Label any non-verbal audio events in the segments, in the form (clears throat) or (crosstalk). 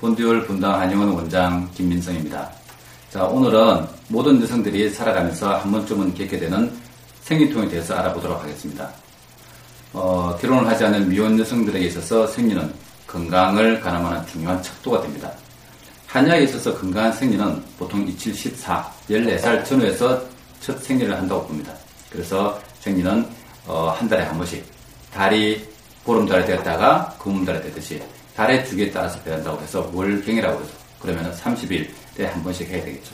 본듀얼 분당 한영원 원장 김민성입니다. 자, 오늘은 모든 여성들이 살아가면서 한 번쯤은 겪게 되는 생리통에 대해서 알아보도록 하겠습니다. 어, 결혼을 하지 않은 미혼 여성들에게 있어서 생리는 건강을 가늠하는 중요한 척도가 됩니다. 한약에 있어서 건강한 생리는 보통 27, 14, 14살 전후에서 첫 생리를 한다고 봅니다. 그래서 생리는 어, 한 달에 한 번씩 달이 보름달이 되었다가 금음달이 되듯이 달의 주기에 따라서 변한다고 해서 월경이라고 그러죠. 그러면 30일에 한 번씩 해야 되겠죠.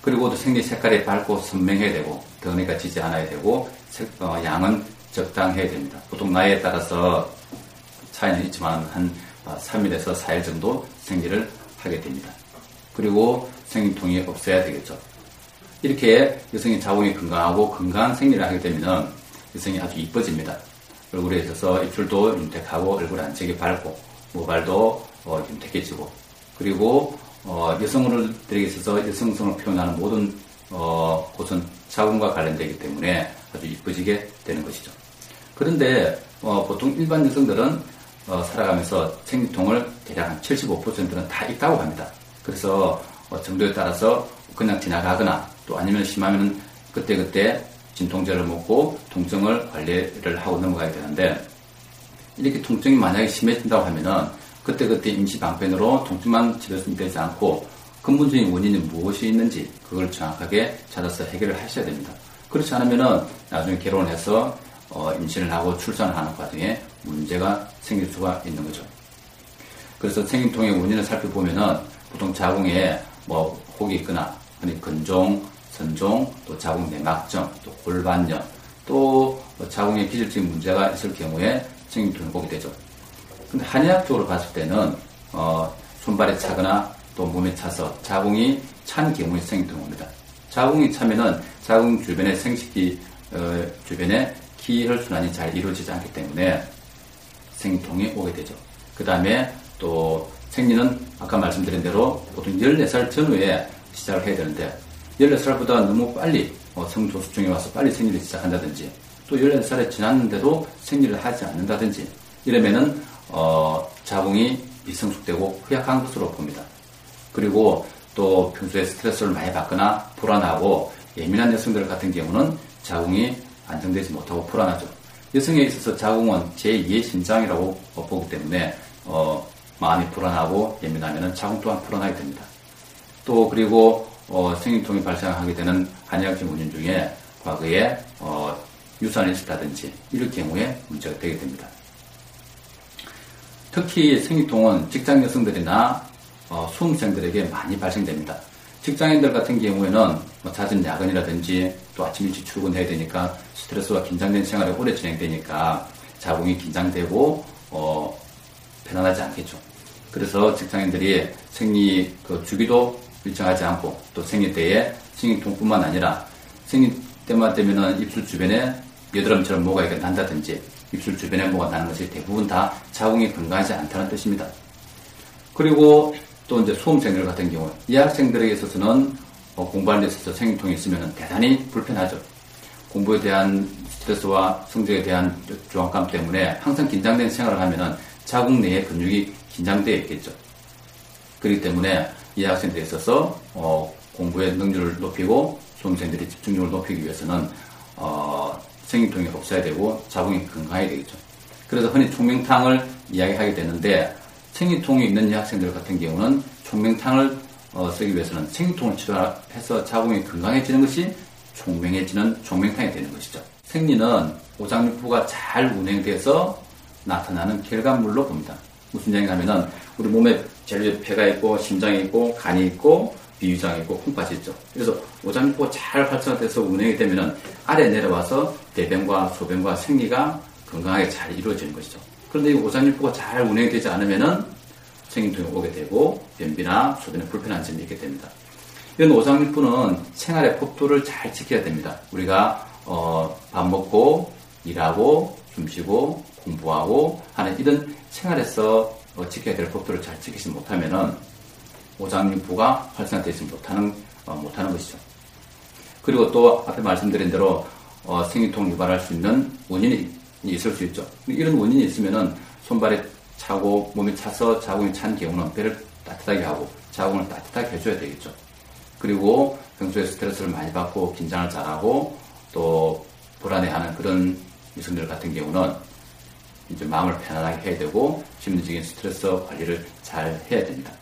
그리고 또 생리 색깔이 밝고 선명해야 되고 덩이가 지지 않아야 되고 색, 어, 양은 적당해야 됩니다. 보통 나이에 따라서 차이는 있지만 한 3일에서 어, 4일 정도 생리를 하게 됩니다. 그리고 생리통이 없어야 되겠죠. 이렇게 여성의 자궁이 건강하고 건강한 생리를 하게 되면 여성이 아주 이뻐집니다. 얼굴에 있어서 입술도 윤택하고 얼굴 안쪽이 밝고 모발도 어, 윤택해지고 그리고 어, 여성들에게 있어서 여성성을 표현하는 모든 어, 곳은 자궁과 관련되기 때문에 아주 이뻐지게 되는 것이죠. 그런데 어, 보통 일반 여성들은 어, 살아가면서 생리통을 대략 한 75%는 다 있다고 합니다. 그래서 어, 정도에 따라서 그냥 지나가거나 또 아니면 심하면 그때그때 진통제를 먹고 통증을 관리를 하고 넘어가야 되는데 이렇게 통증이 만약에 심해진다고 하면은 그때그때 임시 방편으로 통증만 치료되지 되지 않고 근본적인 원인이 무엇이 있는지 그걸 정확하게 찾아서 해결을 하셔야 됩니다. 그렇지 않으면은 나중에 결혼을 해서 어, 임신을 하고 출산을 하는 과정에 문제가 생길 수가 있는 거죠. 그래서 생리통의 원인을 살펴보면은 보통 자궁에 뭐 혹이 있거나 근종, 선종, 또 자궁 내막증, 또 골반염, 또 자궁에 기질적인 문제가 있을 경우에 생리통이 오게 되죠. 근데 한의학적으로 봤을 때는 어, 손발에 차거나 또 몸에 차서 자궁이 찬 경우에 생리통이 옵니다. 자궁이 차면은 자궁 주변의 생식기 어, 주변에 기혈 순환이 잘 이루어지지 않기 때문에 생리통이 오게 되죠. 그 다음에 또 생리는 아까 말씀드린 대로 보통 14살 전후에 시작을 해야 되는데 14살보다 너무 빨리 어, 성조수증이 와서 빨리 생리를 시작한다든지 또 14살에 지났는데도 생리를 하지 않는다든지 이러면은 어, 자궁이 미성숙되고 허약한 것으로 봅니다. 그리고 또 평소에 스트레스를 많이 받거나 불안하고 예민한 여성들 같은 경우는 자궁이 안정되지 못하고 불안하죠. 여성에 있어서 자궁은 제2의 심장이라고 보기 때문에 어, 마음이 불안하고 예민하면 자궁 또한 불안하게 됩니다. 또 그리고 어, 생리통이 발생하게 되는 한의학적 원인 중에 과거에 어, 유산이 있었다든지 이럴 경우에 문제가 되게 됩니다. 특히 생리통은 직장 여성들이나 어, 수험생들에게 많이 발생됩니다. 직장인들 같은 경우에는 뭐 잦은 야근이라든지 또 아침 일찍 출근해야 되니까 스트레스와 긴장된 생활이 오래 진행되니까 자궁이 긴장되고 어, 편안하지 않겠죠. 그래서 직장인들이 생리 그 주기도 일정하지 않고 또 생리 때에 생리통뿐만 아니라 생리 때만 되면은 입술 주변에 여드름처럼 뭐가 난다든지 입술 주변에 뭐가 나는 것이 대부분 다 자궁이 건강하지 않다는 뜻입니다. 그리고 또 이제 수험생들 같은 경우 이 학생들에게 있어서는 어, 공부하는 데 있어서 생리통이 있으면 대단히 불편하죠. 공부에 대한 스트레스와 성적에 대한 조악감 때문에 항상 긴장된 생활을 하면은 자궁 내의 근육이 긴장되어 있겠죠. 그렇기 때문에 이 학생들에 있어서 어, 공부의 능률을 높이고 수험생들의 집중력을 높이기 위해서는 어, 생리통이 없어야 되고 자궁이 건강해야 되겠죠. 그래서 흔히 총명탕을 이야기하게 되는데 생리통이 있는 학생들 같은 경우는 총명탕을 어, 쓰기 위해서는 생리통을 치료해서 자궁이 건강해지는 것이 총명해지는 총명탕이 되는 것이죠. 생리는 오장육부가 잘 운행돼서 나타나는 결과물로 봅니다. 무슨 얘기가 하면은 우리 몸에 제일 폐가 있고 심장이 있고 간이 있고 비위장이 있고 콩팥이 있죠. 그래서 오장육부가 잘 활성화돼서 운행이 되면은 아래 내려와서 대변과 소변과 생리가 건강하게 잘 이루어지는 것이죠. 그런데 이 오장육부가 잘 운행되지 않으면은 생리통이 오게 되고 변비나 소변에 불편한 점이 있게 됩니다. 이런 오장육부는 생활의 법도를 잘 지켜야 됩니다. 우리가 어, 밥 먹고 일하고 숨쉬고 공부하고 하는 이런 생활에서 어, 지켜야 될 법도를 잘 지키지 못하면은 오장육부가 활성화되지 못하는 어, 못하는 것이죠. 그리고 또 앞에 말씀드린 대로 어, 생리통 유발할 수 있는 원인이 있을 수 있죠. 이런 원인이 있으면은 손발에 차고 몸이 차서 자궁이 찬 경우는 배를 따뜻하게 하고 자궁을 따뜻하게 해줘야 되겠죠. 그리고 평소에 스트레스를 많이 받고 긴장을 잘하고 또 불안해하는 그런 여성들 같은 경우는 이제 마음을 편안하게 해야 되고 심리적인 스트레스 관리를 잘 해야 됩니다.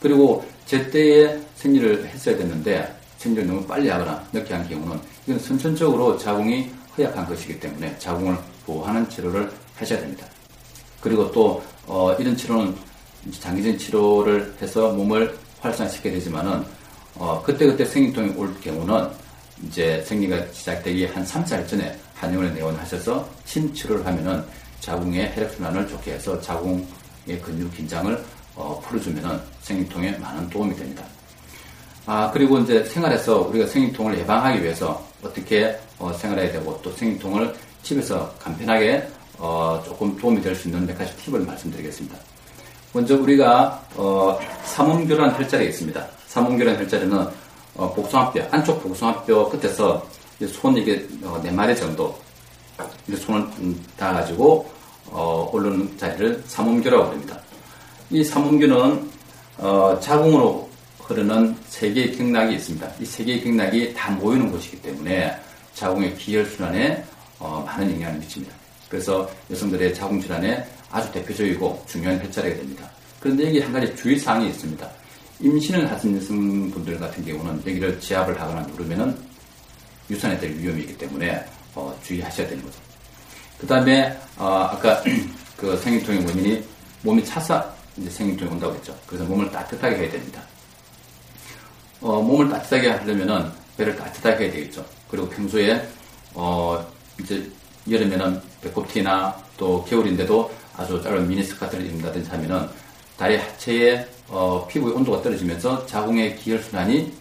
그리고 제때에 생리를 했어야 됐는데 생리를 너무 빨리 하거나 늦게 한 경우는 이건 선천적으로 자궁이 허약한 것이기 때문에 자궁을 보호하는 치료를 하셔야 됩니다. 그리고 또 어, 이런 치료는 장기적인 치료를 해서 몸을 활성화시켜야 되지만은 어, 그때그때 생리통이 올 경우는 이제 생리가 시작되기 한 3달 전에 한의원에 내원하셔서 침치료를 하면은 자궁의 혈액순환을 좋게 해서 자궁의 근육 긴장을 어, 풀어주면은 생리통에 많은 도움이 됩니다. 아, 그리고 이제 생활에서 우리가 생리통을 예방하기 위해서 어떻게 어, 생활해야 되고 또 생리통을 집에서 간편하게 어, 조금 도움이 될 수 있는 몇 가지 팁을 말씀드리겠습니다. 먼저 우리가 어, 삼음교란 혈자리가 있습니다. 삼음교란 혈자리는 어, 복숭아뼈 안쪽 복숭아뼈 끝에서 손 이게 어, 네 마리 정도 손을 음, 닿아가지고 어, 오르는 자리를 삼음교라고 합니다. 이 삼음교는 어, 자궁으로 흐르는 세 개의 경락이 있습니다. 이 세 개의 경락이 다 모이는 곳이기 때문에 자궁의 기혈순환에 어, 많은 영향을 미칩니다. 그래서 여성들의 자궁 질환에 아주 대표적이고 중요한 혈자리가 됩니다. 그런데 여기 한 가지 주의사항이 있습니다. 임신을 하신 여성분들 같은 경우는 여기를 지압을 하거나 누르면은 유산에 될 위험이 있기 때문에 어, 주의하셔야 되는 거죠. 그 다음에 어, 아까 (clears throat) 그 생리통의 원인이 몸이 차서 이제 생리통이 온다고 했죠. 그래서 몸을 따뜻하게 해야 됩니다. 어, 몸을 따뜻하게 하려면은 배를 따뜻하게 해야 되겠죠. 그리고 평소에 어, 이제 여름에는 배꼽티나 또 겨울인데도 아주 짧은 미니스커트를 입는다든지 하면은 다리 하체의 어, 피부의 온도가 떨어지면서 자궁의 기혈순환이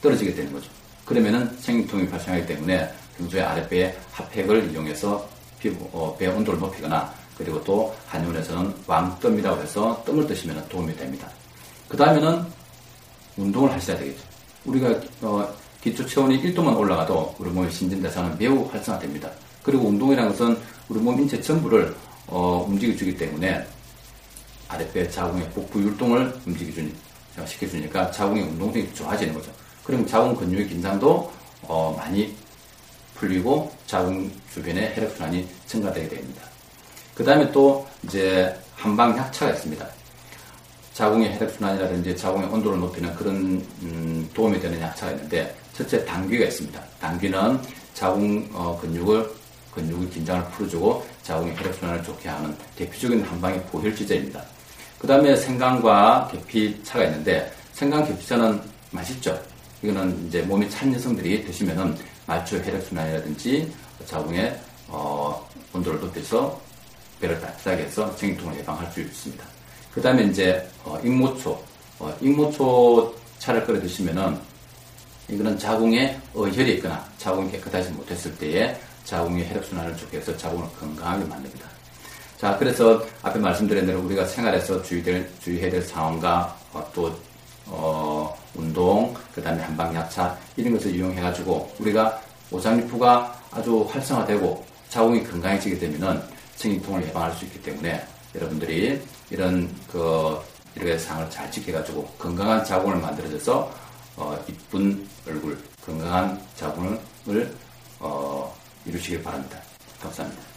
떨어지게 되는 거죠. 그러면은 생리통이 발생하기 때문에 평소에 아랫배의 핫팩을 이용해서 피부, 어, 배 온도를 높이거나 그리고 또 한의원에서는 왕뜸이라고 해서 뜸을 드시면 도움이 됩니다. 그 다음에는 운동을 하셔야 되겠죠. 우리가 어, 기초 체온이 1도만 올라가도 우리 몸의 신진대사는 매우 활성화됩니다. 그리고 운동이라는 것은 우리 몸 인체 전부를 어, 움직여주기 때문에 아랫배 자궁의 복부 율동을 움직여주니 시켜주니까 자궁의 운동성이 좋아지는 거죠. 그럼 자궁 근육의 긴장도 어, 많이 풀리고 자궁 주변의 혈액순환이 증가되게 됩니다. 그 다음에 또 이제 한방 약차가 있습니다. 자궁의 혈액순환이라든지 자궁의 온도를 높이는 그런 음, 도움이 되는 약차가 있는데 첫째 당귀가 있습니다. 당귀는 자궁 어, 근육을 근육의 긴장을 풀어주고 자궁의 혈액순환을 좋게 하는 대표적인 한방의 보혈지제입니다. 그 다음에 생강과 계피차가 있는데 생강 계피차는 맛있죠. 이거는 이제 몸이 찬 여성들이 드시면은 말초 혈액순환이라든지 자궁의 어, 온도를 높여서 배를 따뜻하게 해서 생리통을 예방할 수 있습니다. 그 다음에 이제 어, 익모초, 어, 익모초 차를 끓여 드시면은 이거는 자궁에 어 혈이 있거나 자궁이 깨끗하지 못했을 때에 자궁의 혈액순환을 좋게 해서 자궁을 건강하게 만듭니다. 자, 그래서 앞에 말씀드린 대로 우리가 생활에서 주의될, 주의해야 될 상황과 어, 또, 어, 운동, 그 다음에 한방약차, 이런 것을 이용해가지고 우리가 오장육부가 아주 활성화되고 자궁이 건강해지게 되면은 생리통을 예방할 수 있기 때문에 여러분들이 이런 그, 이렇게 상을 잘 지켜가지고 건강한 자궁을 만들어줘서 어, 이쁜 얼굴, 건강한 자궁을 어, 이루시길 바랍니다. 감사합니다.